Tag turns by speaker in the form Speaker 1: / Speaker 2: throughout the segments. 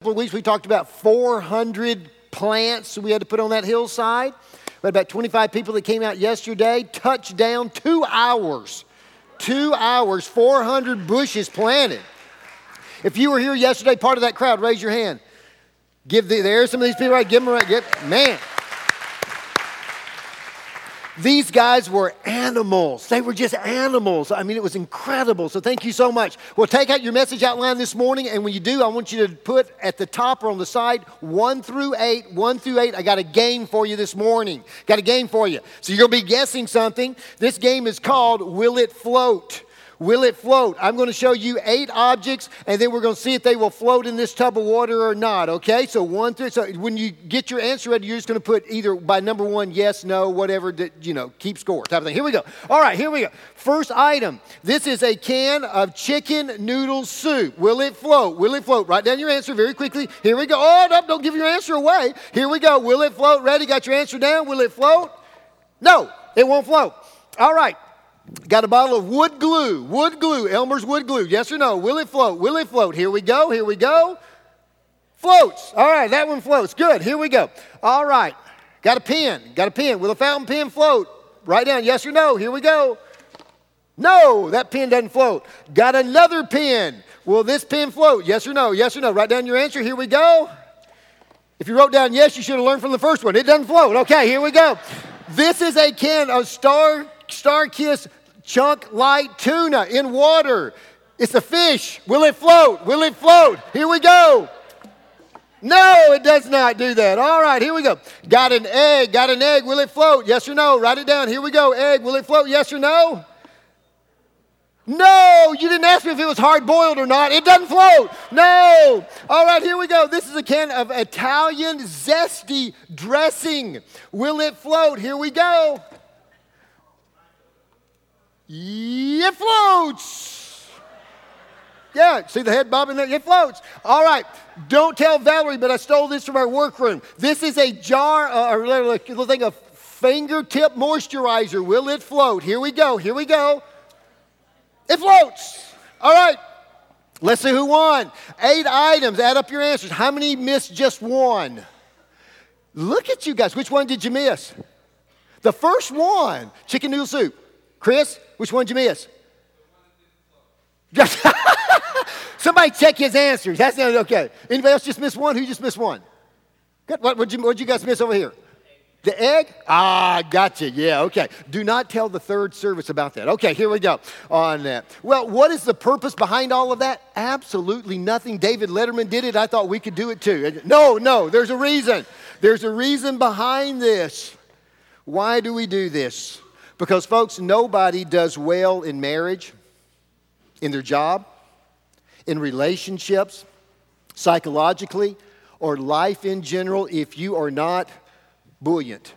Speaker 1: couple of weeks we talked about 400 plants we had to put on that hillside. We had about 25 people that came out yesterday, touchdown, two hours. Two hours, 400 bushes planted. If you were here yesterday, part of that crowd, raise your hand. Give the, there's some of these people right, give them right, give, man. These guys were animals. They were just animals. I mean, it was incredible. So thank you so much. Well, take out your message outline this morning, and when you do, I want you to put at the top or on the side one through eight. One through eight. I got a game for you this morning. Got a game for you. So you're going to be guessing something. This game is called Will It Float? Will it float? I'm going to show you eight objects, and then we're going to see if they will float in this tub of water or not. Okay? So one through. So when you get your answer ready, you're just going to put either by number one, yes, no, whatever. That, you know, keep score type of thing. Here we go. All right, here we go. First item. This is a can of chicken noodle soup. Will it float? Will it float? Write down your answer very quickly. Here we go. Oh, no, don't give your answer away. Here we go. Will it float? Ready? Got your answer down? Will it float? No, it won't float. All right. Got a bottle of wood glue. Wood glue. Elmer's wood glue. Yes or no? Will it float? Will it float? Here we go. Here we go. Floats. All right, that one floats. Good. Here we go. All right. Got a pen. Got a pen. Will a fountain pen float? Write down yes or no. Here we go. No, that pen doesn't float. Got another pen. Will this pen float? Yes or no? Yes or no? Write down your answer. Here we go. If you wrote down yes, you should have learned from the first one. It doesn't float. Okay, here we go. This is a can of Star StarKist chunk light tuna in water. It's a fish. Will it float? Will it float? Here we go. No, it does not do that. All right, here we go. Got an egg. Got an egg. Will it float? Yes or no? Write it down. Here we go. Egg. Will it float? Yes or no? No, you didn't ask me if it was hard boiled or not. It doesn't float. No. All right, here we go. This is a can of Italian zesty dressing. Will it float? Here we go. It floats. Yeah, see the head bobbing there? It floats. All right. Don't tell Valerie, but I stole this from our workroom. This is a jar, uh, a little thing of fingertip moisturizer. Will it float? Here we go. Here we go. It floats. All right. Let's see who won. Eight items. Add up your answers. How many missed just one? Look at you guys. Which one did you miss? The first one chicken noodle soup. Chris, which one did you miss? Somebody check his answers. That's not okay. Anybody else just miss one? Who just missed one? Good. What would you, what'd you guys miss over here? The egg? Ah, gotcha. Yeah, okay. Do not tell the third service about that. Okay, here we go on that. Well, what is the purpose behind all of that? Absolutely nothing. David Letterman did it. I thought we could do it too. No, no, there's a reason. There's a reason behind this. Why do we do this? Because, folks, nobody does well in marriage, in their job, in relationships, psychologically, or life in general if you are not buoyant,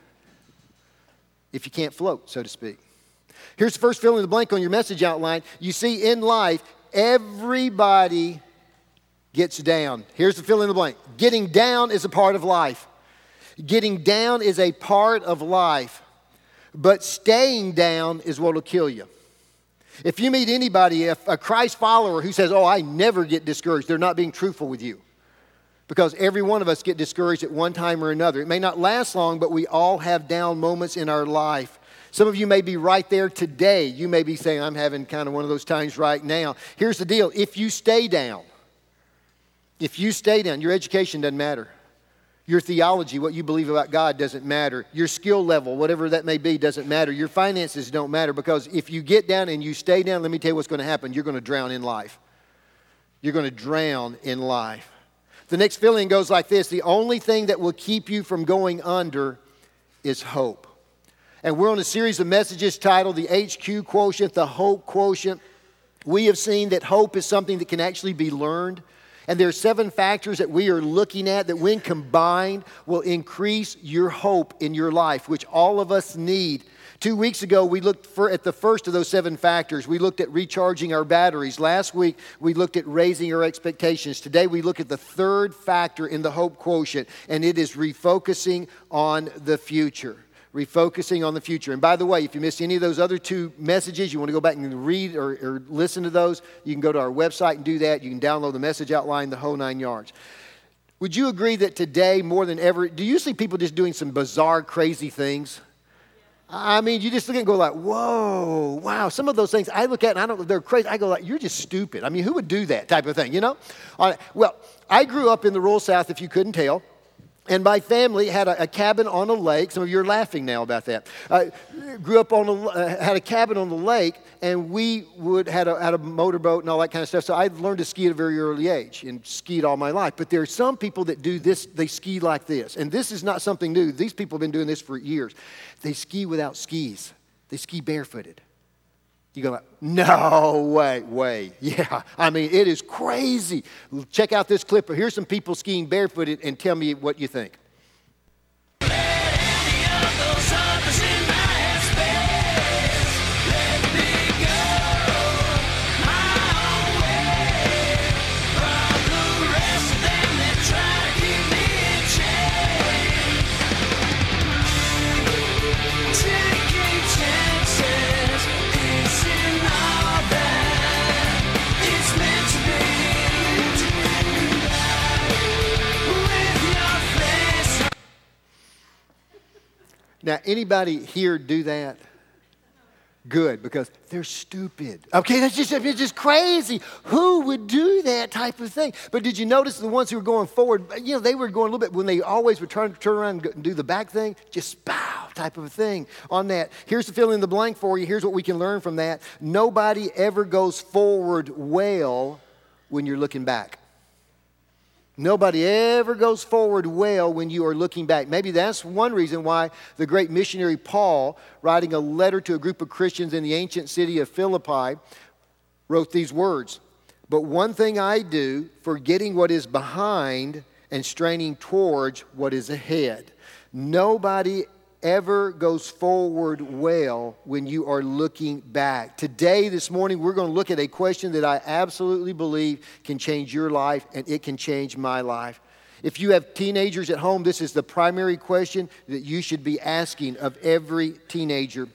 Speaker 1: if you can't float, so to speak. Here's the first fill in the blank on your message outline. You see, in life, everybody gets down. Here's the fill in the blank. Getting down is a part of life. Getting down is a part of life. But staying down is what will kill you. If you meet anybody, if a Christ follower who says, Oh, I never get discouraged, they're not being truthful with you. Because every one of us get discouraged at one time or another. It may not last long, but we all have down moments in our life. Some of you may be right there today. You may be saying, I'm having kind of one of those times right now. Here's the deal if you stay down, if you stay down, your education doesn't matter. Your theology, what you believe about God, doesn't matter. Your skill level, whatever that may be, doesn't matter. Your finances don't matter because if you get down and you stay down, let me tell you what's going to happen. You're going to drown in life. You're going to drown in life. The next feeling goes like this The only thing that will keep you from going under is hope. And we're on a series of messages titled The HQ Quotient, the Hope Quotient. We have seen that hope is something that can actually be learned. And there are seven factors that we are looking at that, when combined, will increase your hope in your life, which all of us need. Two weeks ago, we looked for, at the first of those seven factors. We looked at recharging our batteries. Last week, we looked at raising our expectations. Today, we look at the third factor in the hope quotient, and it is refocusing on the future refocusing on the future. And by the way, if you missed any of those other two messages, you want to go back and read or, or, listen to those, you can go to our website and do that. You can download the message outline, the whole nine yards. Would you agree that today, more than ever, do you see people just doing some bizarre, crazy things? I mean, you just look and go like, whoa, wow. Some of those things I look at and I don't, they're crazy. I go like, you're just stupid. I mean, who would do that type of thing, you know? well, I grew up in the rural South, if you couldn't tell. And my family had a, a, cabin on a lake. Some of you are laughing now about that. I grew up on a, uh, had a cabin on the lake, and we would had a, had a motorboat and all that kind of stuff. So I learned to ski at a very early age and skied all my life. But there are some people that do this. They ski like this, and this is not something new. These people have been doing this for years. They ski without skis. They ski barefooted. You go, like, no way, way. Yeah, I mean, it is crazy. Check out this clip. Here's some people skiing barefooted and tell me what you think. Now, anybody here do that? Good, because they're stupid. Okay, that's just, it's just crazy. Who would do that type of thing? But did you notice the ones who were going forward, you know, they were going a little bit, when they always would turn, turn around and do the back thing, just bow type of a thing on that. Here's the fill in the blank for you. Here's what we can learn from that. Nobody ever goes forward well when you're looking back. Nobody ever goes forward well when you are looking back. Maybe that's one reason why the great missionary Paul, writing a letter to a group of Christians in the ancient city of Philippi, wrote these words But one thing I do, forgetting what is behind and straining towards what is ahead. Nobody ever goes forward well when you are looking back. Today, this morning, we're going to look at a question that I absolutely believe can change your life and it can change my life. If you have teenagers at home, this is the primary question that you should be asking of every teenager.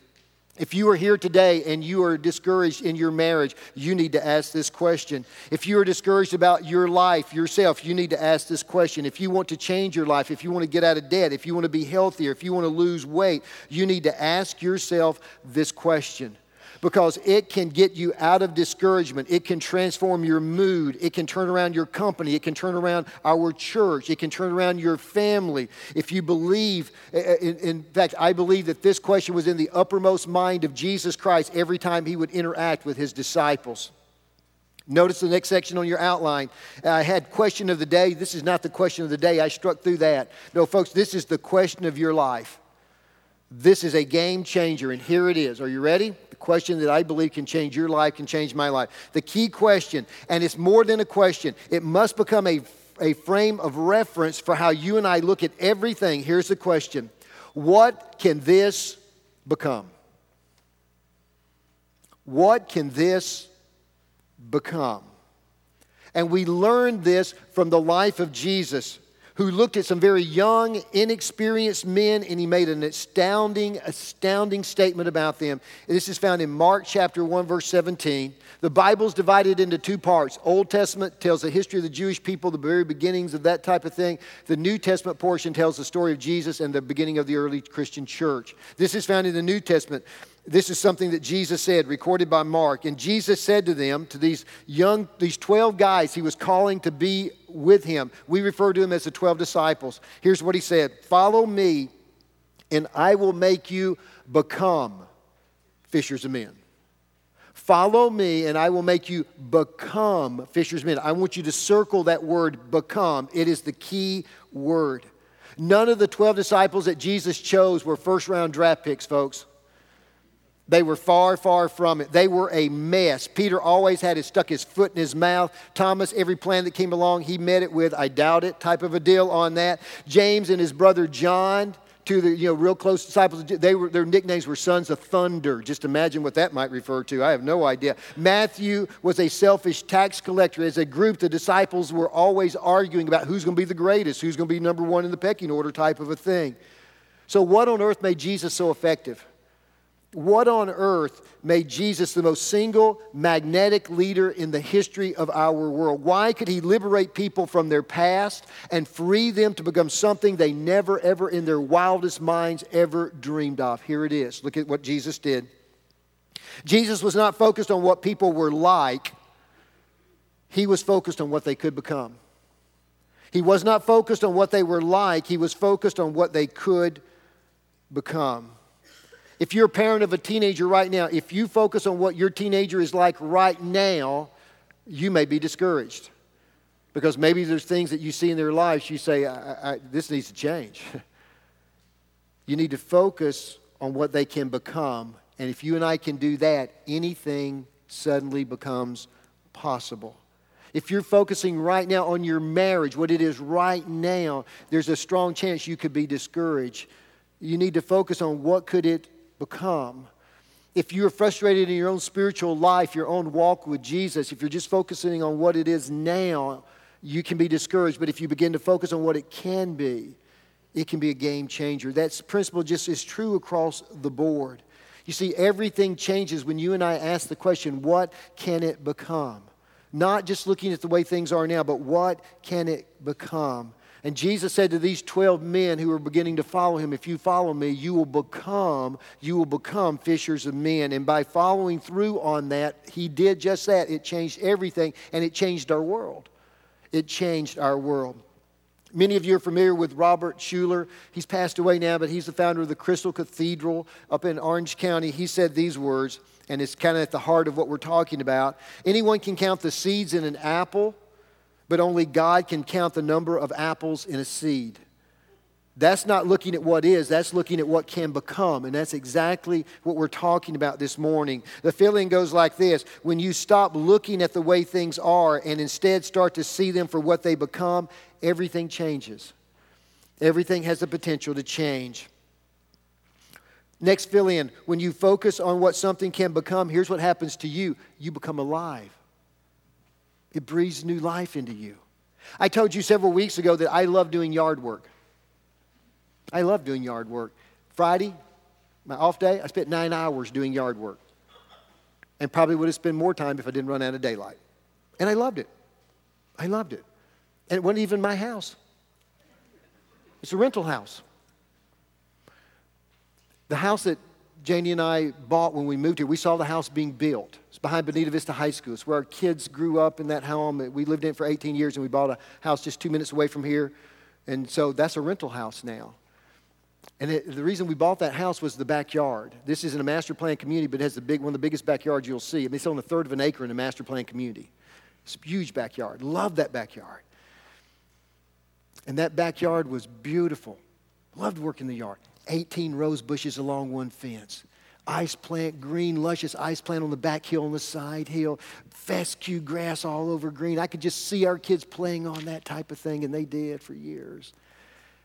Speaker 1: If you are here today and you are discouraged in your marriage, you need to ask this question. If you are discouraged about your life, yourself, you need to ask this question. If you want to change your life, if you want to get out of debt, if you want to be healthier, if you want to lose weight, you need to ask yourself this question because it can get you out of discouragement. It can transform your mood. It can turn around your company. It can turn around our church. It can turn around your family. If you believe, in, in fact, I believe that this question was in the uppermost mind of Jesus Christ every time he would interact with his disciples. Notice the next section on your outline. Uh, I had question of the day. This is not the question of the day. I struck through that. No, folks, this is the question of your life. This is a game changer, and here it is. Are you ready? The question that I believe can change your life, can change my life. The key question, and it's more than a question, it must become a, a frame of reference for how you and I look at everything. Here's the question What can this become? What can this become? And we learned this from the life of Jesus who looked at some very young, inexperienced men and he made an astounding, astounding statement about them. This is found in Mark chapter 1, verse 17. The Bible is divided into two parts. Old Testament tells the history of the Jewish people, the very beginnings of that type of thing. The New Testament portion tells the story of Jesus and the beginning of the early Christian church. This is found in the New Testament. This is something that Jesus said, recorded by Mark. And Jesus said to them, to these young, these 12 guys he was calling to be with him. We refer to them as the 12 disciples. Here's what he said Follow me, and I will make you become fishers of men. Follow me, and I will make you become fishers of men. I want you to circle that word become, it is the key word. None of the 12 disciples that Jesus chose were first round draft picks, folks. They were far, far from it. They were a mess. Peter always had his, stuck his foot in his mouth. Thomas, every plan that came along, he met it with, I doubt it, type of a deal on that. James and his brother John, two of the you know, real close disciples, they were, their nicknames were sons of thunder. Just imagine what that might refer to. I have no idea. Matthew was a selfish tax collector. As a group, the disciples were always arguing about who's going to be the greatest, who's going to be number one in the pecking order type of a thing. So, what on earth made Jesus so effective? What on earth made Jesus the most single magnetic leader in the history of our world? Why could he liberate people from their past and free them to become something they never, ever in their wildest minds ever dreamed of? Here it is. Look at what Jesus did. Jesus was not focused on what people were like, he was focused on what they could become. He was not focused on what they were like, he was focused on what they could become. If you're a parent of a teenager right now, if you focus on what your teenager is like right now, you may be discouraged. Because maybe there's things that you see in their lives, you say, I, I, this needs to change. you need to focus on what they can become. And if you and I can do that, anything suddenly becomes possible. If you're focusing right now on your marriage, what it is right now, there's a strong chance you could be discouraged. You need to focus on what could it become. If you're frustrated in your own spiritual life, your own walk with Jesus, if you're just focusing on what it is now, you can be discouraged. But if you begin to focus on what it can be, it can be a game changer. That principle just is true across the board. You see, everything changes when you and I ask the question, what can it become? Not just looking at the way things are now, but what can it become? And Jesus said to these 12 men who were beginning to follow him, If you follow me, you will become, you will become fishers of men. And by following through on that, he did just that. It changed everything, and it changed our world. It changed our world. Many of you are familiar with Robert Schuller. He's passed away now, but he's the founder of the Crystal Cathedral up in Orange County. He said these words, and it's kind of at the heart of what we're talking about. Anyone can count the seeds in an apple but only God can count the number of apples in a seed. That's not looking at what is, that's looking at what can become. And that's exactly what we're talking about this morning. The feeling goes like this when you stop looking at the way things are and instead start to see them for what they become, everything changes. Everything has the potential to change. Next fill in when you focus on what something can become, here's what happens to you you become alive. It breathes new life into you. I told you several weeks ago that I love doing yard work. I love doing yard work. Friday, my off day, I spent nine hours doing yard work. And probably would have spent more time if I didn't run out of daylight. And I loved it. I loved it. And it wasn't even my house, it's a rental house. The house that Janie and I bought when we moved here, we saw the house being built. It's behind Bonita Vista High School. It's where our kids grew up in that home. We lived in it for 18 years, and we bought a house just two minutes away from here. And so that's a rental house now. And it, the reason we bought that house was the backyard. This isn't a master plan community, but it has the big, one of the biggest backyards you'll see. I mean, it's on a third of an acre in a master plan community. It's a huge backyard. Love that backyard. And that backyard was beautiful. Loved working the yard. 18 rose bushes along one fence. Ice plant, green, luscious ice plant on the back hill, on the side hill, fescue grass all over green. I could just see our kids playing on that type of thing, and they did for years.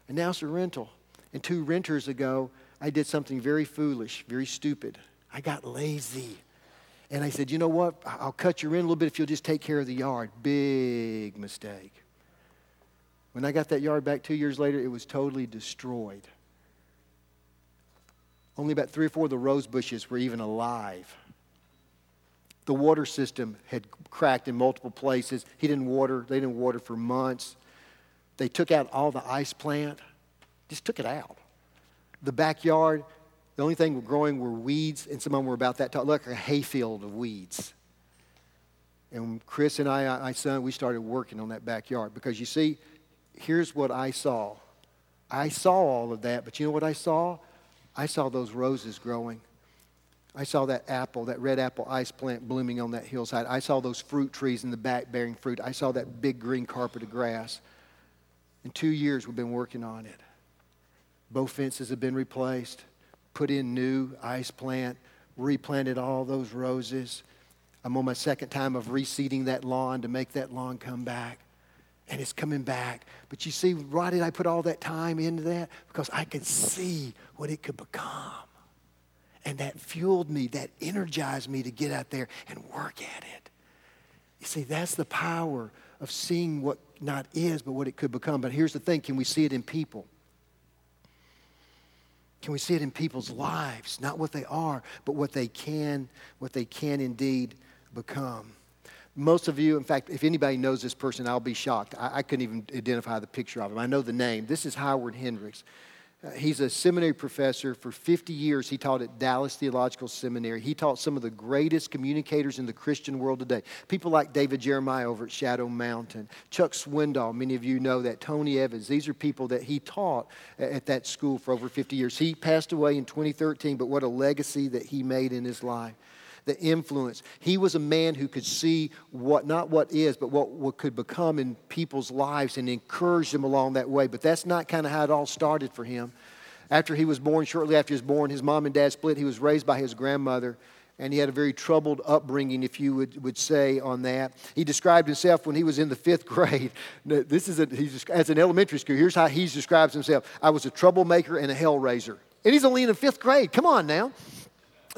Speaker 1: And now it's a rental. And two renters ago, I did something very foolish, very stupid. I got lazy. And I said, you know what? I'll cut your rent a little bit if you'll just take care of the yard. Big mistake. When I got that yard back two years later, it was totally destroyed. Only about three or four of the rose bushes were even alive. The water system had cracked in multiple places. He didn't water, they didn't water for months. They took out all the ice plant, just took it out. The backyard, the only thing growing were weeds, and some of them were about that tall, like a hayfield of weeds. And Chris and I, uh, my son, we started working on that backyard because you see, here's what I saw. I saw all of that, but you know what I saw? I saw those roses growing. I saw that apple, that red apple ice plant blooming on that hillside. I saw those fruit trees in the back bearing fruit. I saw that big green carpet of grass. In two years, we've been working on it. Both fences have been replaced, put in new ice plant, replanted all those roses. I'm on my second time of reseeding that lawn to make that lawn come back and it's coming back. But you see, why did I put all that time into that? Because I could see what it could become. And that fueled me, that energized me to get out there and work at it. You see, that's the power of seeing what not is, but what it could become. But here's the thing can we see it in people? Can we see it in people's lives? Not what they are, but what they can, what they can indeed become. Most of you, in fact, if anybody knows this person, I'll be shocked. I, I couldn't even identify the picture of him. I know the name. This is Howard Hendricks. Uh, he's a seminary professor. For 50 years, he taught at Dallas Theological Seminary. He taught some of the greatest communicators in the Christian world today. People like David Jeremiah over at Shadow Mountain, Chuck Swindoll, many of you know that, Tony Evans. These are people that he taught at that school for over 50 years. He passed away in 2013, but what a legacy that he made in his life the influence. He was a man who could see what, not what is, but what, what could become in people's lives and encourage them along that way. But that's not kind of how it all started for him. After he was born, shortly after he was born, his mom and dad split. He was raised by his grandmother and he had a very troubled upbringing, if you would, would say, on that. He described himself when he was in the fifth grade. This is a, he's, as an elementary school, here's how he describes himself I was a troublemaker and a hell raiser. And he's only in the fifth grade. Come on now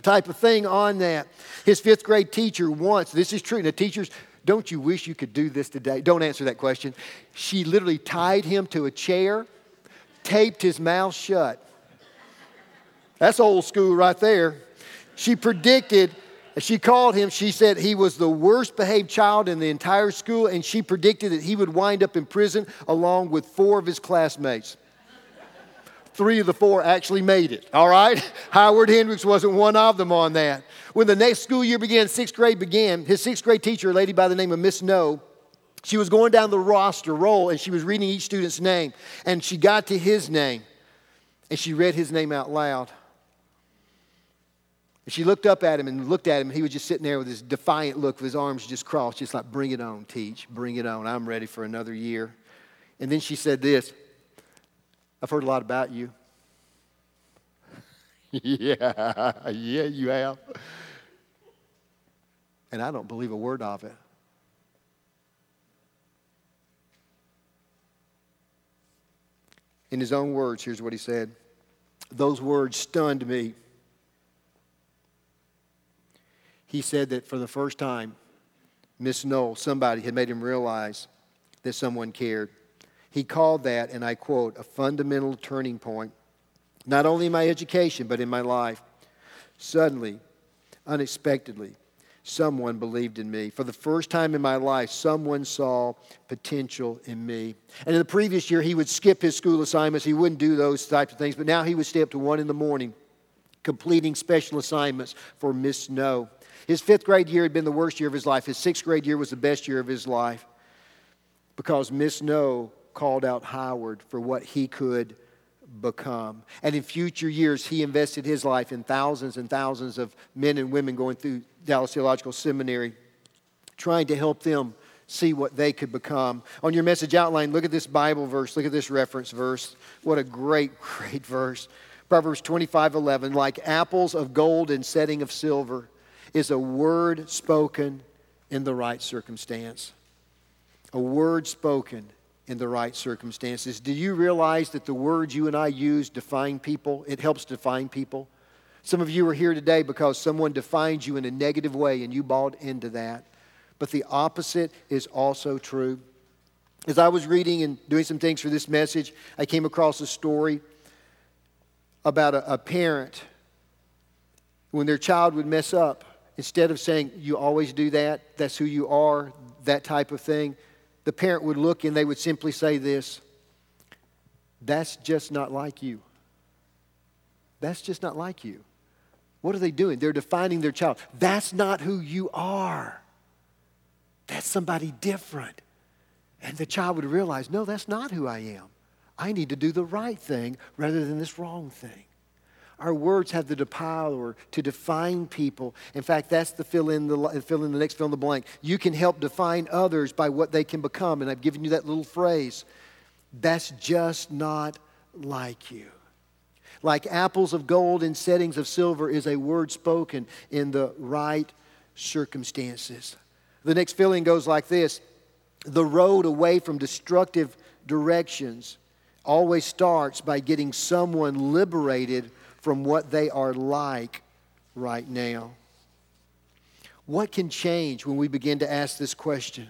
Speaker 1: type of thing on that. His fifth grade teacher once, this is true. Now, teachers, don't you wish you could do this today? Don't answer that question. She literally tied him to a chair, taped his mouth shut. That's old school right there. She predicted, she called him, she said he was the worst behaved child in the entire school, and she predicted that he would wind up in prison along with four of his classmates three of the four actually made it, all right? Howard Hendricks wasn't one of them on that. When the next school year began, sixth grade began, his sixth grade teacher, a lady by the name of Miss Noe, she was going down the roster roll and she was reading each student's name. And she got to his name and she read his name out loud. And she looked up at him and looked at him, and he was just sitting there with his defiant look, with his arms just crossed, just like, Bring it on, teach, bring it on. I'm ready for another year. And then she said this I've heard a lot about you. yeah, yeah, you have. And I don't believe a word of it. In his own words, here's what he said Those words stunned me. He said that for the first time, Miss Knoll, somebody had made him realize that someone cared. He called that, and I quote, a fundamental turning point, not only in my education, but in my life. Suddenly, unexpectedly, someone believed in me. For the first time in my life, someone saw potential in me. And in the previous year, he would skip his school assignments. He wouldn't do those types of things. But now he would stay up to one in the morning, completing special assignments for Miss Noe. His fifth grade year had been the worst year of his life. His sixth grade year was the best year of his life because Miss Noe called out Howard for what he could become. And in future years, he invested his life in thousands and thousands of men and women going through Dallas Theological Seminary, trying to help them see what they could become. On your message outline, look at this Bible verse, look at this reference verse. What a great, great verse. Proverbs 25 11, like apples of gold and setting of silver, is a word spoken in the right circumstance. A word spoken in the right circumstances. Do you realize that the words you and I use define people? It helps define people. Some of you are here today because someone defined you in a negative way and you bought into that. But the opposite is also true. As I was reading and doing some things for this message, I came across a story about a, a parent when their child would mess up. Instead of saying, You always do that, that's who you are, that type of thing, the parent would look and they would simply say this That's just not like you. That's just not like you. What are they doing? They're defining their child. That's not who you are. That's somebody different. And the child would realize, no, that's not who I am. I need to do the right thing rather than this wrong thing. Our words have the power to define people. In fact, that's the fill in the fill in the next fill in the blank. You can help define others by what they can become. And I've given you that little phrase. That's just not like you. Like apples of gold in settings of silver is a word spoken in the right circumstances. The next filling goes like this The road away from destructive directions always starts by getting someone liberated from what they are like right now. What can change when we begin to ask this question?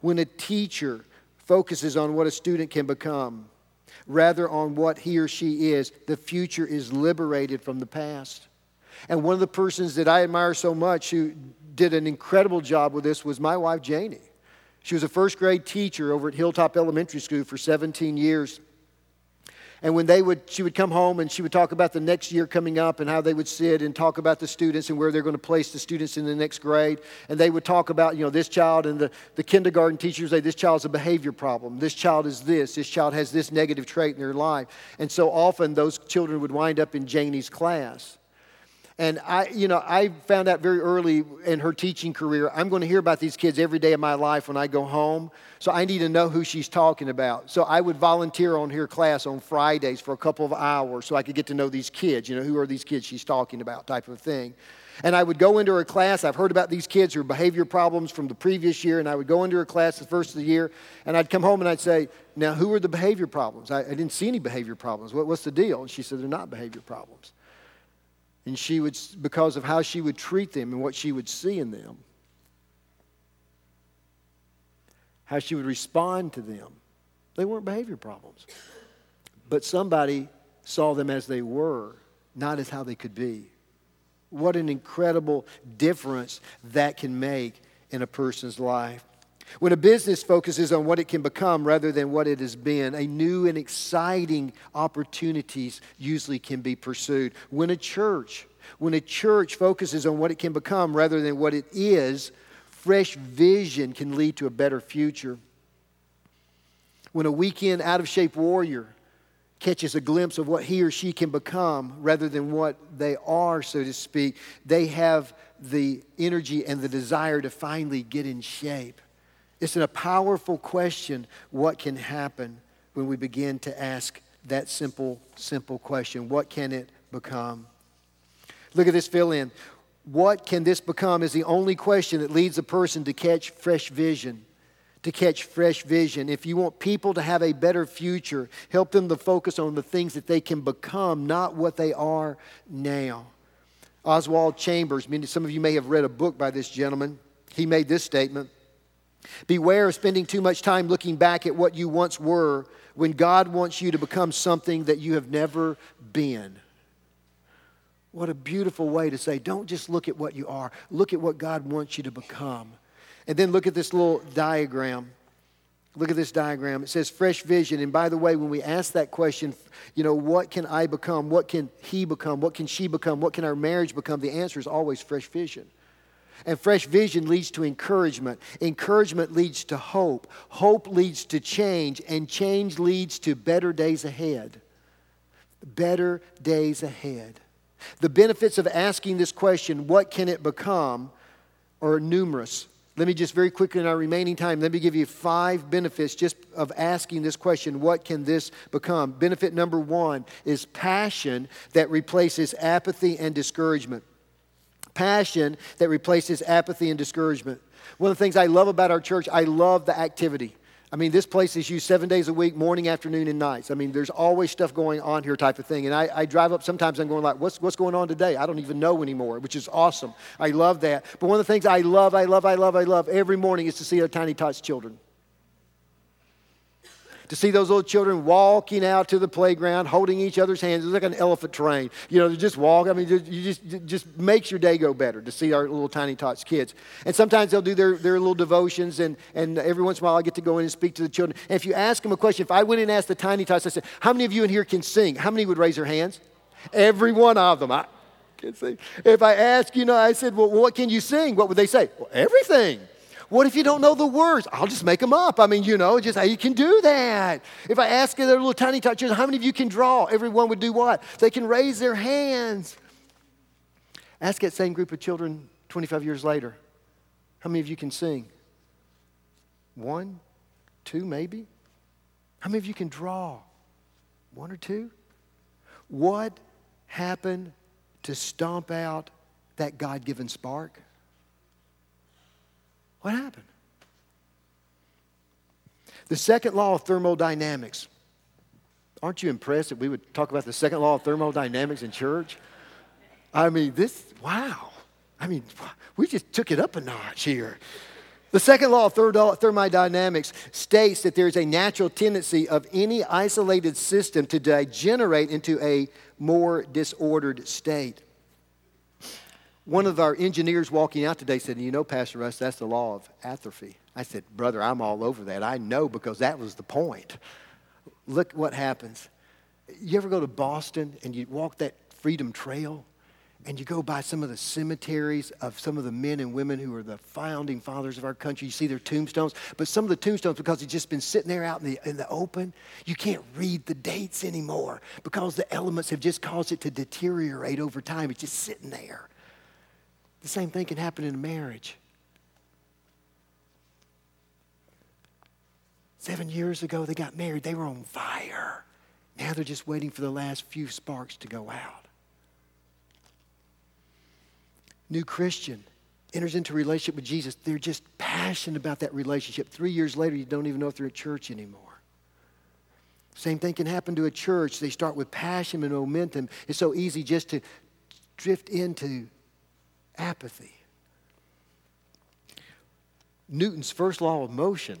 Speaker 1: When a teacher focuses on what a student can become, rather on what he or she is, the future is liberated from the past. And one of the persons that I admire so much who did an incredible job with this was my wife, Janie. She was a first grade teacher over at Hilltop Elementary School for 17 years. And when they would, she would come home and she would talk about the next year coming up and how they would sit and talk about the students and where they're going to place the students in the next grade. And they would talk about, you know, this child and the, the kindergarten teachers say, this child's a behavior problem. This child is this. This child has this negative trait in their life. And so often those children would wind up in Janie's class. And I, you know, I found out very early in her teaching career, I'm going to hear about these kids every day of my life when I go home. So I need to know who she's talking about. So I would volunteer on her class on Fridays for a couple of hours so I could get to know these kids. You know, who are these kids she's talking about, type of thing. And I would go into her class. I've heard about these kids, their behavior problems from the previous year. And I would go into her class the first of the year. And I'd come home and I'd say, Now, who are the behavior problems? I, I didn't see any behavior problems. What, what's the deal? And she said, They're not behavior problems. And she would, because of how she would treat them and what she would see in them, how she would respond to them, they weren't behavior problems. But somebody saw them as they were, not as how they could be. What an incredible difference that can make in a person's life. When a business focuses on what it can become rather than what it has been, a new and exciting opportunities usually can be pursued. When a church, when a church focuses on what it can become rather than what it is, fresh vision can lead to a better future. When a weekend out of shape warrior catches a glimpse of what he or she can become rather than what they are, so to speak, they have the energy and the desire to finally get in shape. It's a powerful question what can happen when we begin to ask that simple, simple question what can it become? Look at this fill in. What can this become is the only question that leads a person to catch fresh vision. To catch fresh vision. If you want people to have a better future, help them to focus on the things that they can become, not what they are now. Oswald Chambers, some of you may have read a book by this gentleman. He made this statement Beware of spending too much time looking back at what you once were when God wants you to become something that you have never been. What a beautiful way to say, don't just look at what you are, look at what God wants you to become. And then look at this little diagram. Look at this diagram. It says fresh vision. And by the way, when we ask that question, you know, what can I become? What can he become? What can she become? What can our marriage become? The answer is always fresh vision. And fresh vision leads to encouragement. Encouragement leads to hope. Hope leads to change. And change leads to better days ahead. Better days ahead. The benefits of asking this question, what can it become, are numerous. Let me just very quickly in our remaining time, let me give you five benefits just of asking this question what can this become? Benefit number one is passion that replaces apathy and discouragement passion that replaces apathy and discouragement. One of the things I love about our church, I love the activity. I mean, this place is used seven days a week, morning, afternoon, and nights. I mean, there's always stuff going on here, type of thing. And I, I, drive up sometimes, I'm going like, what's, what's going on today? I don't even know anymore, which is awesome. I love that. But one of the things I love, I love, I love, I love every morning is to see our Tiny Tots children to see those little children walking out to the playground, holding each other's hands. It's like an elephant train. You know, they just walk. I mean, you just, just makes your day go better to see our little tiny tots kids. And sometimes they'll do their, their little devotions, and, and every once in a while I get to go in and speak to the children. And if you ask them a question, if I went and asked the tiny tots, I said, How many of you in here can sing? How many would raise their hands? Every one of them. I can sing. If I ask, you know, I said, Well, what can you sing? What would they say? Well, everything. What if you don't know the words? I'll just make them up. I mean, you know, just how you can do that. If I ask you their little tiny tots, how many of you can draw? Everyone would do what? They can raise their hands. Ask that same group of children 25 years later, how many of you can sing? One, two, maybe? How many of you can draw? One or two? What happened to stomp out that God given spark? What happened? The second law of thermodynamics. Aren't you impressed that we would talk about the second law of thermodynamics in church? I mean, this, wow. I mean, we just took it up a notch here. The second law of thermodynamics states that there's a natural tendency of any isolated system to degenerate into a more disordered state. One of our engineers walking out today said, You know, Pastor Russ, that's the law of atrophy. I said, Brother, I'm all over that. I know because that was the point. Look what happens. You ever go to Boston and you walk that Freedom Trail? and you go by some of the cemeteries of some of the men and women who are the founding fathers of our country, you see their tombstones. But some of the tombstones, because they've just been sitting there out in the, in the open, you can't read the dates anymore because the elements have just caused it to deteriorate over time. It's just sitting there. The same thing can happen in a marriage. Seven years ago, they got married. They were on fire. Now they're just waiting for the last few sparks to go out new Christian enters into relationship with Jesus, they're just passionate about that relationship. Three years later, you don't even know if they're at church anymore. Same thing can happen to a church. They start with passion and momentum. It's so easy just to drift into apathy. Newton's first law of motion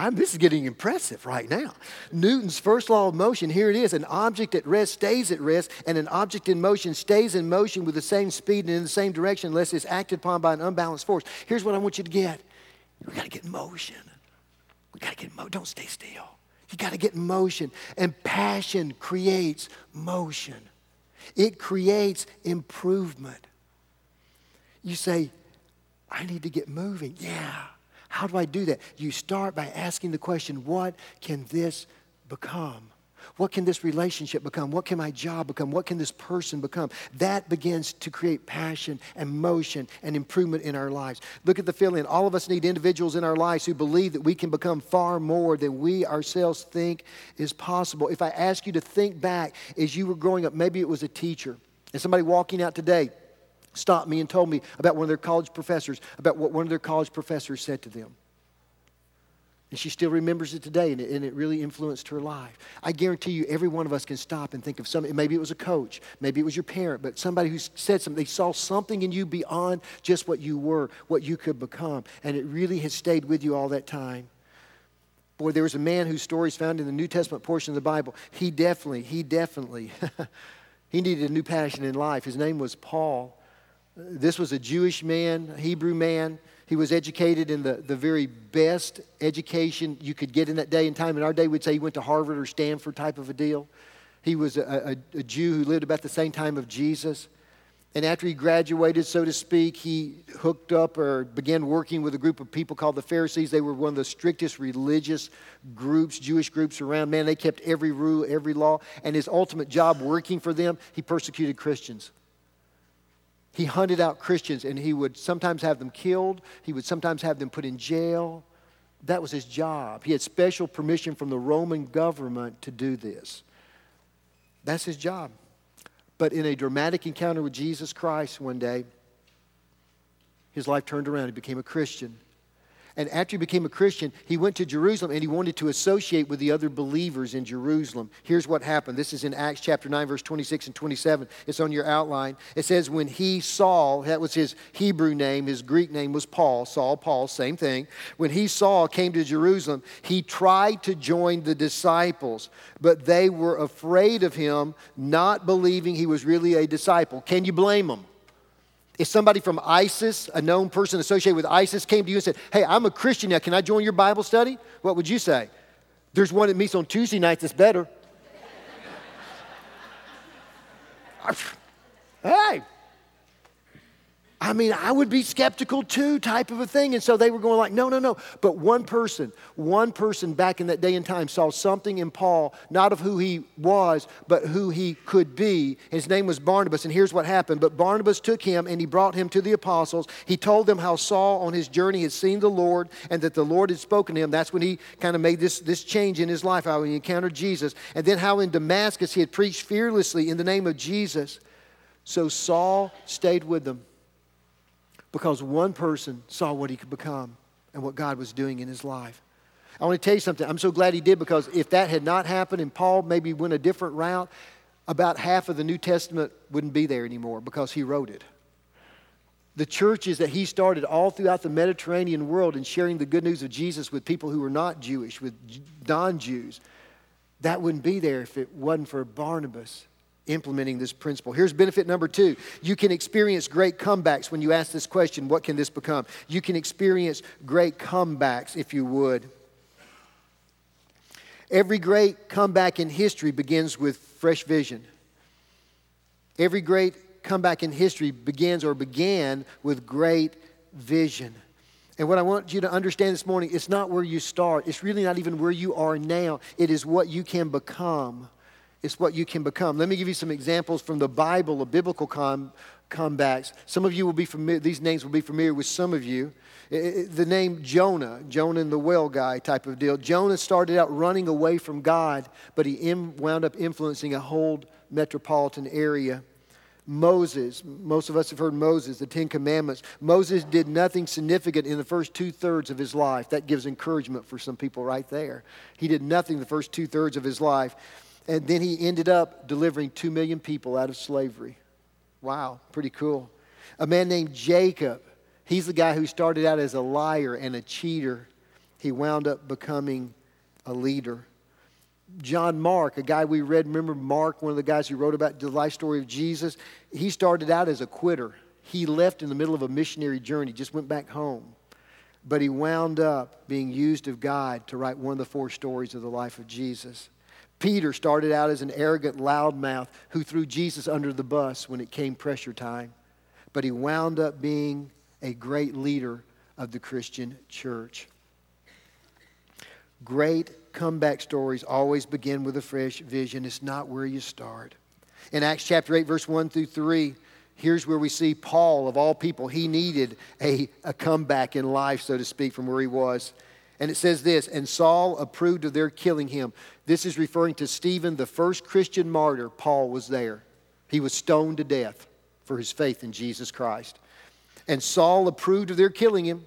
Speaker 1: I'm, this is getting impressive right now. Newton's first law of motion, here it is an object at rest stays at rest, and an object in motion stays in motion with the same speed and in the same direction unless it's acted upon by an unbalanced force. Here's what I want you to get we got to get motion. We got to get motion. Don't stay still. You got to get motion. And passion creates motion, it creates improvement. You say, I need to get moving. Yeah. How do I do that? You start by asking the question, what can this become? What can this relationship become? What can my job become? What can this person become? That begins to create passion and motion and improvement in our lives. Look at the feeling. All of us need individuals in our lives who believe that we can become far more than we ourselves think is possible. If I ask you to think back as you were growing up, maybe it was a teacher and somebody walking out today stopped me and told me about one of their college professors, about what one of their college professors said to them. And she still remembers it today, and it, and it, really influenced her life. I guarantee you, every one of us can stop and think of something. Maybe it was a coach, maybe it was your parent, but somebody who said something. They saw something in you beyond just what you were, what you could become, and it really has stayed with you all that time. Boy, there was a man whose story is found in the New Testament portion of the Bible. He definitely, he definitely, he needed a new passion in life. His name was Paul. This was a Jewish man, a Hebrew man. He was educated in the, the very best education you could get in that day and time. In our day, we'd say he went to Harvard or Stanford type of a deal. He was a, a, a Jew who lived about the same time of Jesus. And after he graduated, so to speak, he hooked up or began working with a group of people called the Pharisees. They were one of the strictest religious groups, Jewish groups around. Man, they kept every rule, every law. And his ultimate job working for them, he persecuted Christians. He hunted out Christians and he would sometimes have them killed, he would sometimes have them put in jail. That was his job. He had special permission from the Roman government to do this. That's his job. But in a dramatic encounter with Jesus Christ one day, his life turned around. He became a Christian. And after he became a Christian, he went to Jerusalem and he wanted to associate with the other believers in Jerusalem. Here's what happened. This is in Acts chapter 9, verse 26 and 27. It's on your outline. It says, When he Saul, that was his Hebrew name, his Greek name was Paul, Saul, Paul, same thing. When he Saul came to Jerusalem, he tried to join the disciples, but they were afraid of him, not believing he was really a disciple. Can you blame them? If somebody from ISIS, a known person associated with ISIS, came to you and said, Hey, I'm a Christian now, can I join your Bible study? What would you say? There's one that meets on Tuesday nights that's better. hey, I mean, I would be skeptical too, type of a thing. And so they were going like, no, no, no. But one person, one person back in that day and time saw something in Paul, not of who he was, but who he could be. His name was Barnabas. And here's what happened. But Barnabas took him and he brought him to the apostles. He told them how Saul on his journey had seen the Lord and that the Lord had spoken to him. That's when he kind of made this, this change in his life, how he encountered Jesus. And then how in Damascus he had preached fearlessly in the name of Jesus. So Saul stayed with them because one person saw what he could become and what God was doing in his life. I want to tell you something. I'm so glad he did because if that had not happened and Paul maybe went a different route, about half of the New Testament wouldn't be there anymore because he wrote it. The churches that he started all throughout the Mediterranean world and sharing the good news of Jesus with people who were not Jewish, with non Jews, that wouldn't be there if it wasn't for Barnabas implementing this principle. Here's benefit number two you can experience great comebacks when you ask this question what can this become? You can experience great comebacks if you would. Every great comeback in history begins with fresh vision. Every great comeback in history begins or began with great vision. And what I want you to understand this morning, it's not where you start. It's really not even where you are now. It is what you can become. It's what you can become. Let me give you some examples from the Bible of biblical com- comebacks. Some of you will be familiar, these names will be familiar with some of you. It, it, the name Jonah, Jonah and the whale guy type of deal. Jonah started out running away from God, but he Im- wound up influencing a whole metropolitan area. Moses, most of us have heard Moses, the Ten Commandments. Moses did nothing significant in the first two thirds of his life. That gives encouragement for some people right there. He did nothing the first two thirds of his life. And then he ended up delivering two million people out of slavery. Wow, pretty cool. A man named Jacob, he's the guy who started out as a liar and a cheater. He wound up becoming a leader. John Mark, a guy we read, remember Mark, one of the guys who wrote about the life story of Jesus? He started out as a quitter. He left in the middle of a missionary journey, just went back home. But he wound up being used of God to write one of the four stories of the life of Jesus. Peter started out as an arrogant loudmouth who threw Jesus under the bus when it came pressure time. But he wound up being a great leader of the Christian church. Great comeback stories always begin with a fresh vision. It's not where you start. In Acts chapter 8, verse 1 through 3, here's where we see Paul, of all people, he needed a, a comeback in life, so to speak, from where he was. And it says this, and Saul approved of their killing him. This is referring to Stephen, the first Christian martyr. Paul was there. He was stoned to death for his faith in Jesus Christ. And Saul approved of their killing him.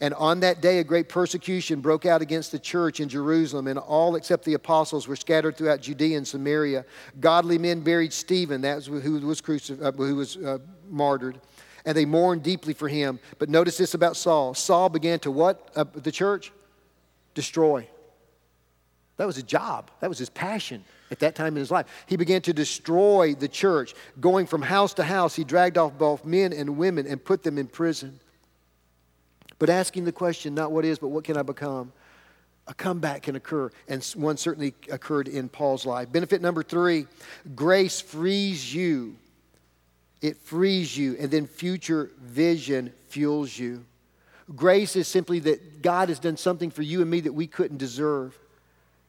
Speaker 1: And on that day, a great persecution broke out against the church in Jerusalem, and all except the apostles were scattered throughout Judea and Samaria. Godly men buried Stephen, that was who was, crucif- uh, who was uh, martyred, and they mourned deeply for him. But notice this about Saul Saul began to what? Uh, the church? Destroy. That was his job, that was his passion at that time in his life. He began to destroy the church. Going from house to house, he dragged off both men and women and put them in prison. But asking the question, not what is, but what can I become? A comeback can occur, and one certainly occurred in Paul's life. Benefit number three grace frees you. It frees you, and then future vision fuels you. Grace is simply that God has done something for you and me that we couldn't deserve,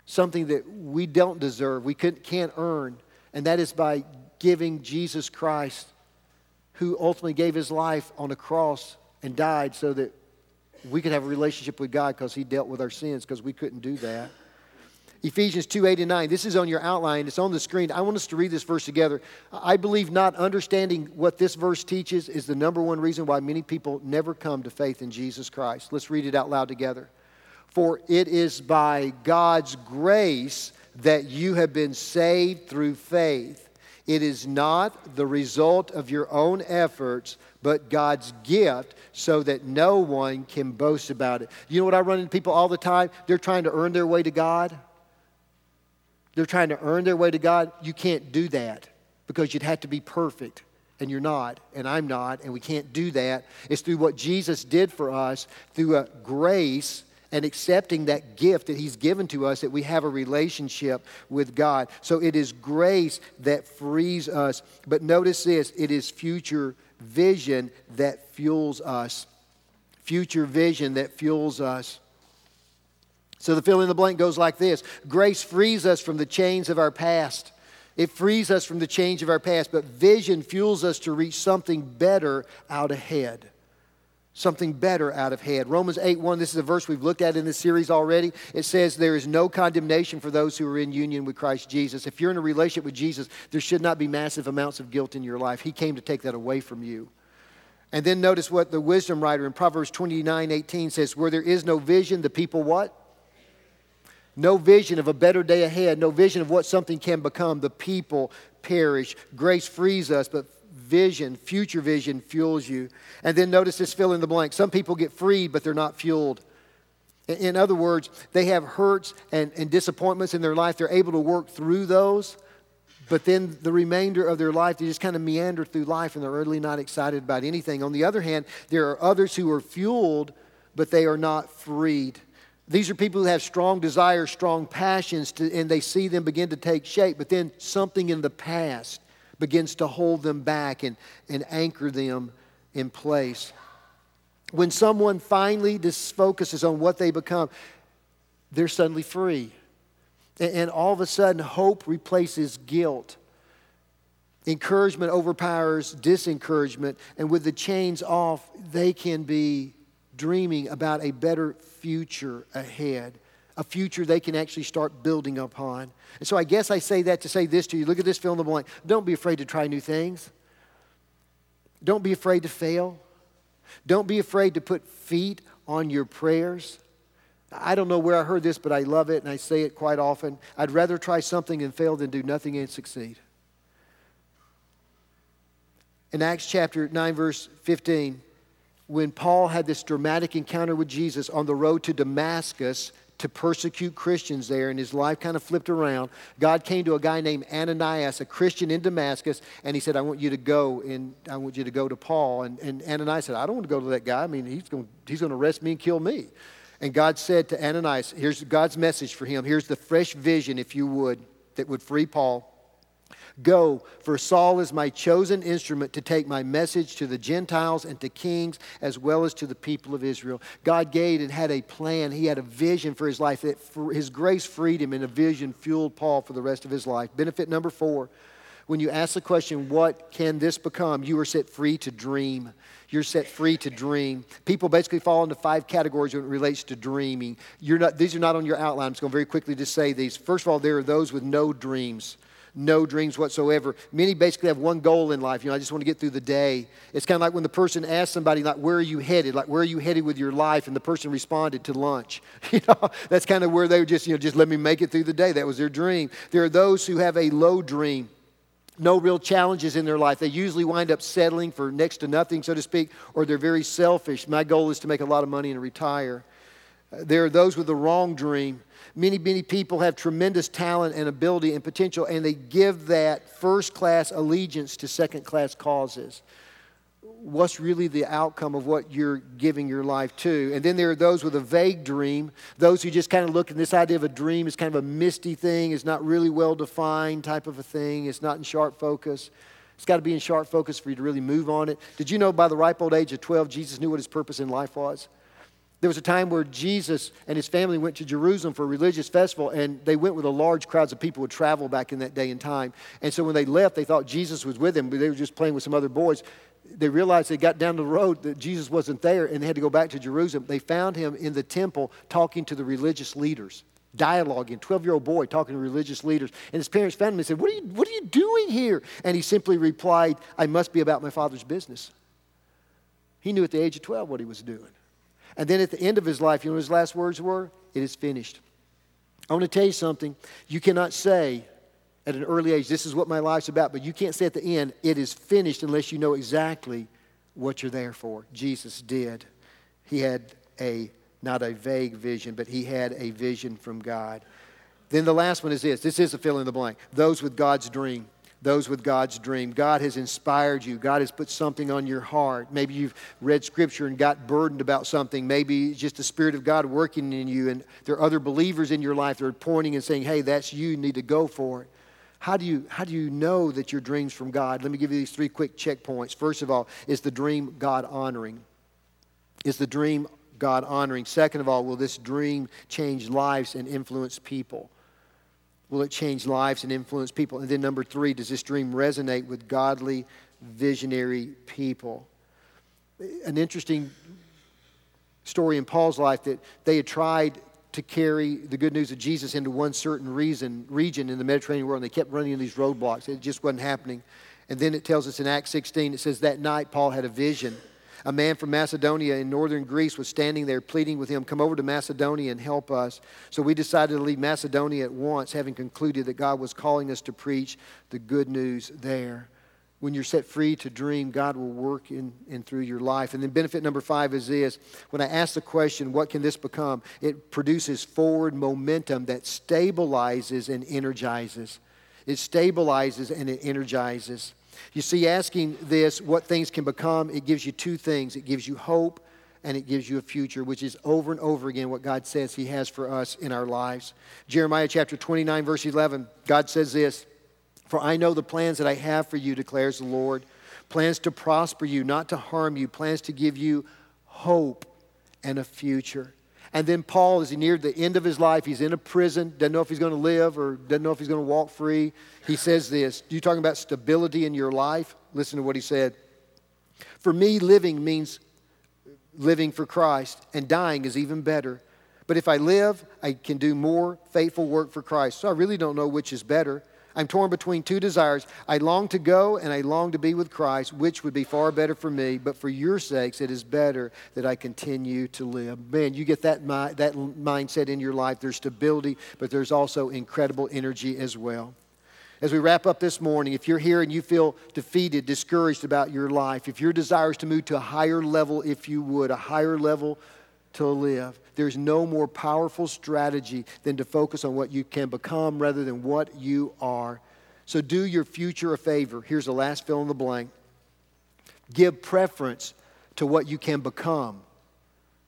Speaker 1: something that we don't deserve, we can't earn, and that is by giving Jesus Christ, who ultimately gave his life on a cross and died so that we could have a relationship with God because He dealt with our sins because we couldn't do that. Ephesians 2 8 and 9. This is on your outline, it's on the screen. I want us to read this verse together. I believe not understanding what this verse teaches is the number one reason why many people never come to faith in Jesus Christ. Let's read it out loud together. For it is by God's grace that you have been saved through faith. It is not the result of your own efforts, but God's gift so that no one can boast about it. You know what I run into people all the time? They're trying to earn their way to God. They're trying to earn their way to God. You can't do that because you'd have to be perfect. And you're not, and I'm not, and we can't do that. It's through what Jesus did for us, through a grace and accepting that gift that He's given to us that we have a relationship with God. So it is grace that frees us. But notice this it is future vision that fuels us. Future vision that fuels us. So the fill in the blank goes like this Grace frees us from the chains of our past. It frees us from the change of our past, but vision fuels us to reach something better out ahead something better out of head. Romans 8 1, this is a verse we've looked at in this series already. It says, There is no condemnation for those who are in union with Christ Jesus. If you're in a relationship with Jesus, there should not be massive amounts of guilt in your life. He came to take that away from you. And then notice what the wisdom writer in Proverbs 29 18 says, Where there is no vision, the people what? No vision of a better day ahead, no vision of what something can become. The people perish. Grace frees us, but vision, future vision, fuels you. And then notice this fill in the blank. Some people get freed, but they're not fueled. In other words, they have hurts and, and disappointments in their life. They're able to work through those, but then the remainder of their life, they just kind of meander through life and they're really not excited about anything. On the other hand, there are others who are fueled, but they are not freed. These are people who have strong desires, strong passions, to, and they see them begin to take shape, but then something in the past begins to hold them back and, and anchor them in place. When someone finally focuses on what they become, they're suddenly free. And, and all of a sudden, hope replaces guilt. Encouragement overpowers disencouragement, and with the chains off, they can be dreaming about a better future ahead, a future they can actually start building upon. And so I guess I say that to say this to you. Look at this fill in the blank. Don't be afraid to try new things. Don't be afraid to fail. Don't be afraid to put feet on your prayers. I don't know where I heard this, but I love it and I say it quite often. I'd rather try something and fail than do nothing and succeed. In Acts chapter 9, verse 15, when Paul had this dramatic encounter with Jesus on the road to Damascus to persecute Christians there, and his life kind of flipped around, God came to a guy named Ananias, a Christian in Damascus, and he said, I want you to go and I want you to go to Paul. And, and Ananias said, I don't want to go to that guy. I mean, he's going, he's going to arrest me and kill me. And God said to Ananias, here's God's message for him. Here's the fresh vision, if you would, that would free Paul. Go, for Saul is my chosen instrument to take my message to the Gentiles and to kings as well as to the people of Israel. God gave and had a plan. He had a vision for his life. That his grace freed him, and a vision fueled Paul for the rest of his life. Benefit number four when you ask the question, What can this become? you are set free to dream. You're set free to dream. People basically fall into five categories when it relates to dreaming. You're not, these are not on your outline. I'm just going to very quickly just say these. First of all, there are those with no dreams no dreams whatsoever. Many basically have one goal in life. You know, I just want to get through the day. It's kind of like when the person asked somebody, like, where are you headed? Like, where are you headed with your life? And the person responded to lunch. You know, that's kind of where they just, you know, just let me make it through the day. That was their dream. There are those who have a low dream no real challenges in their life. They usually wind up settling for next to nothing, so to speak, or they're very selfish. My goal is to make a lot of money and retire. There are those with the wrong dream. Many, many people have tremendous talent and ability and potential, and they give that first class allegiance to second class causes. What's really the outcome of what you're giving your life to? And then there are those with a vague dream, those who just kind of look at this idea of a dream as kind of a misty thing, it's not really well defined type of a thing, it's not in sharp focus. It's got to be in sharp focus for you to really move on it. Did you know by the ripe old age of 12, Jesus knew what his purpose in life was? There was a time where Jesus and his family went to Jerusalem for a religious festival, and they went with a large crowds of people who would travel back in that day and time. And so when they left, they thought Jesus was with them, but they were just playing with some other boys. They realized they got down the road that Jesus wasn't there, and they had to go back to Jerusalem. They found him in the temple talking to the religious leaders dialoguing, 12 year old boy talking to religious leaders. And his parents found him and said, what are, you, what are you doing here? And he simply replied, I must be about my father's business. He knew at the age of 12 what he was doing. And then at the end of his life, you know his last words were? It is finished. I want to tell you something. You cannot say at an early age, this is what my life's about, but you can't say at the end, it is finished unless you know exactly what you're there for. Jesus did. He had a, not a vague vision, but he had a vision from God. Then the last one is this this is a fill in the blank. Those with God's dream those with God's dream. God has inspired you. God has put something on your heart. Maybe you've read scripture and got burdened about something. Maybe it's just the Spirit of God working in you, and there are other believers in your life that are pointing and saying, hey, that's you, you need to go for it. How do, you, how do you know that your dream's from God? Let me give you these three quick checkpoints. First of all, is the dream God honoring? Is the dream God honoring? Second of all, will this dream change lives and influence people? Will it change lives and influence people? And then, number three, does this dream resonate with godly, visionary people? An interesting story in Paul's life that they had tried to carry the good news of Jesus into one certain reason, region in the Mediterranean world, and they kept running into these roadblocks. It just wasn't happening. And then it tells us in Acts 16, it says, That night Paul had a vision a man from Macedonia in northern Greece was standing there pleading with him, Come over to Macedonia and help us. So we decided to leave Macedonia at once, having concluded that God was calling us to preach the good news there. when you're set free to dream, God will work in and through your life. And then benefit number five is this when I ask the question, what can this become? It produces forward momentum that stabilizes and energizes. It stabilizes and it energizes. You see, asking this, what things can become, it gives you two things it gives you hope and it gives you a future, which is over and over again what God says He has for us in our lives. Jeremiah chapter 29, verse 11, God says this For I know the plans that I have for you, declares the Lord plans to prosper you, not to harm you, plans to give you hope and a future. And then Paul, as he neared the end of his life, he's in a prison, doesn't know if he's going to live or doesn't know if he's going to walk free. He says this You talking about stability in your life? Listen to what he said. For me, living means living for Christ, and dying is even better. But if I live, I can do more faithful work for Christ. So I really don't know which is better. I'm torn between two desires. I long to go and I long to be with Christ, which would be far better for me. But for your sakes, it is better that I continue to live. Man, you get that, that mindset in your life. There's stability, but there's also incredible energy as well. As we wrap up this morning, if you're here and you feel defeated, discouraged about your life, if your desire is to move to a higher level, if you would, a higher level to live, there's no more powerful strategy than to focus on what you can become rather than what you are. So do your future a favor. Here's the last fill in the blank. Give preference to what you can become,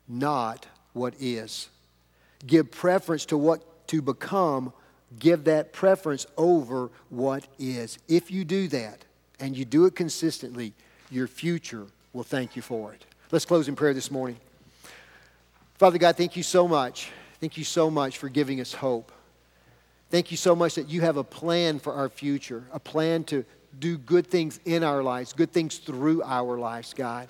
Speaker 1: not what is. Give preference to what to become give that preference over what is. If you do that and you do it consistently, your future will thank you for it. Let's close in prayer this morning. Father God, thank you so much. Thank you so much for giving us hope. Thank you so much that you have a plan for our future, a plan to do good things in our lives, good things through our lives, God.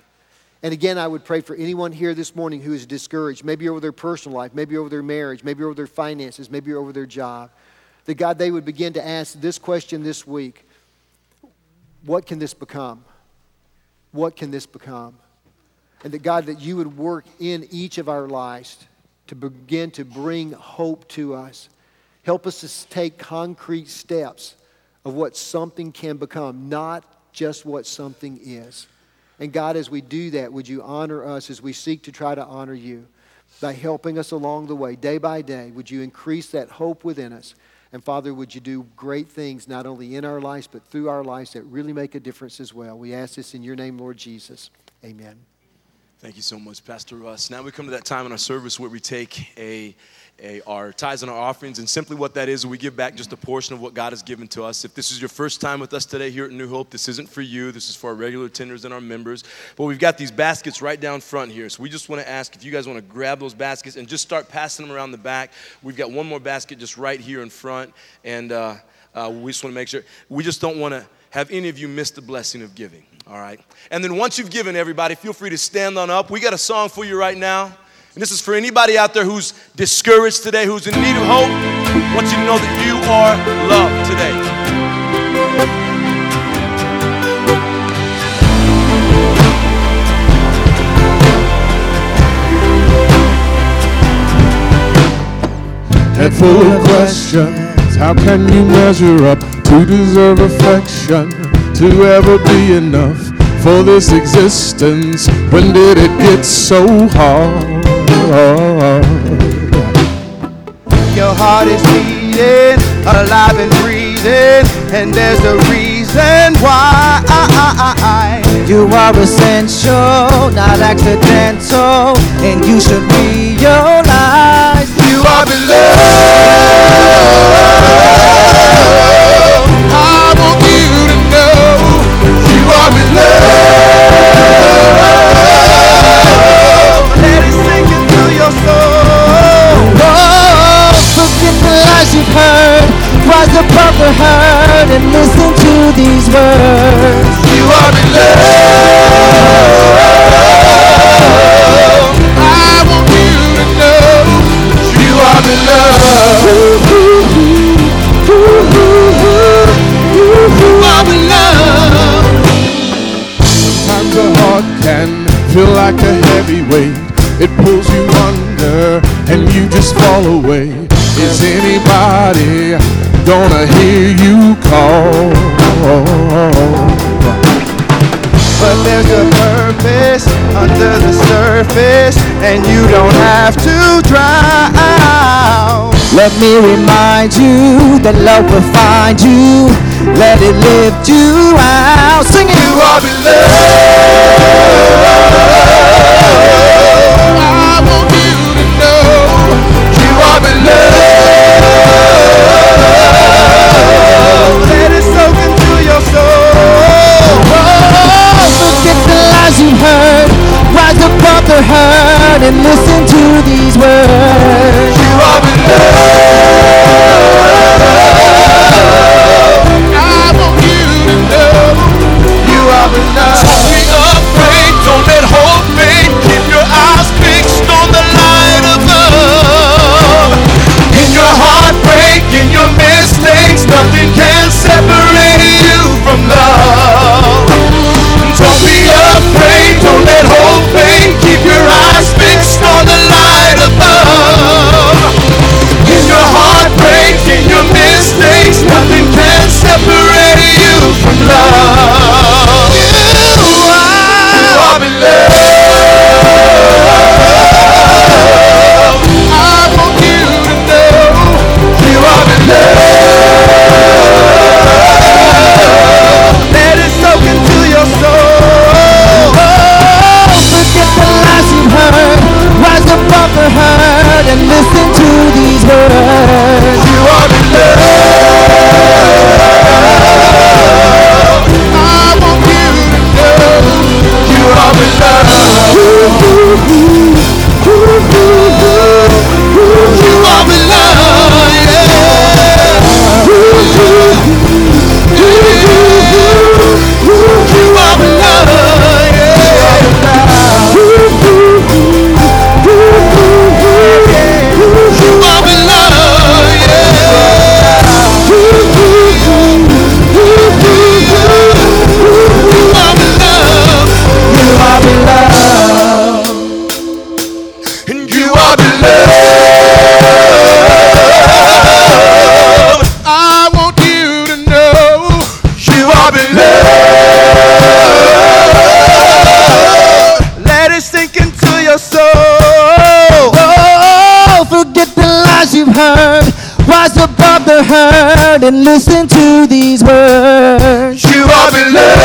Speaker 1: And again, I would pray for anyone here this morning who is discouraged, maybe over their personal life, maybe over their marriage, maybe over their finances, maybe over their job that God, they would begin to ask this question this week What can this become? What can this become? And that God, that you would work in each of our lives to begin to bring hope to us. Help us to take concrete steps of what something can become, not just what something is. And God, as we do that, would you honor us as we seek to try to honor you by helping us along the way, day by day? Would you increase that hope within us? And Father, would you do great things not only in our lives, but through our lives that really make a difference as well? We ask this in your name, Lord Jesus. Amen.
Speaker 2: Thank you so much, Pastor Russ. Now we come to that time in our service where we take a a, our tithes and our offerings. And simply what that is, we give back just a portion of what God has given to us. If this is your first time with us today here at New Hope, this isn't for you. This is for our regular tenders and our members. But we've got these baskets right down front here. So we just want to ask if you guys want to grab those baskets and just start passing them around the back. We've got one more basket just right here in front. And uh, uh, we just want to make sure, we just don't want to have any of you missed the blessing of giving. All right. And then once you've given everybody, feel free to stand on up. We got a song for you right now. And this is for anybody out there who's discouraged today, who's in need of hope. I want you to know that you are loved today.
Speaker 3: Head full of questions. How can you measure up to deserve affection? To ever be enough for this existence? When did it get so hard?
Speaker 4: Your heart is beating, alive and breathing, and there's a reason why. You are essential, not accidental, and you should realize you are beloved. I want you to know you are beloved Let it sink into your soul. Oh, forget the lies you've heard. Rise above the hurt and listen to these words. You are beloved. You are beloved.
Speaker 3: Sometimes a heart can feel like a heavy weight it pulls you under and you just fall away. Is anybody gonna hear you call?
Speaker 2: there's a purpose under the surface, and you don't have to drown. Let me remind you that love will find you. Let it lift you out. Sing it. You are beloved. I want you to know you are beloved. and listen to these words. You are beloved. And listen to these words. You are beloved.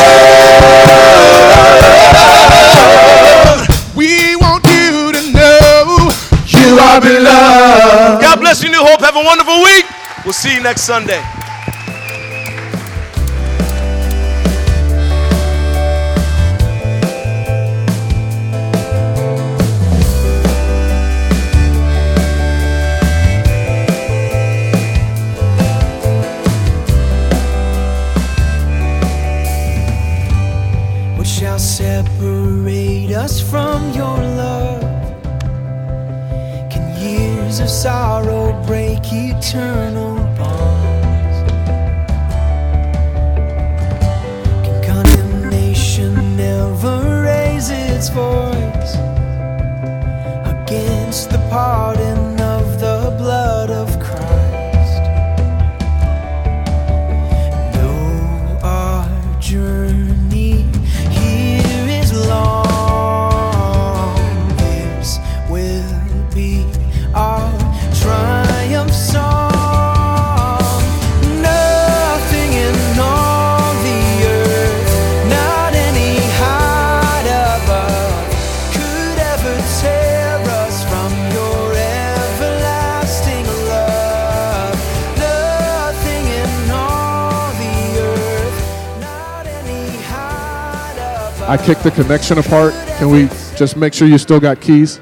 Speaker 2: We want you to know you are beloved.
Speaker 5: God bless you, New Hope. Have a wonderful week. We'll see you next Sunday.
Speaker 3: I kicked the connection apart. Can we just make sure you still got keys?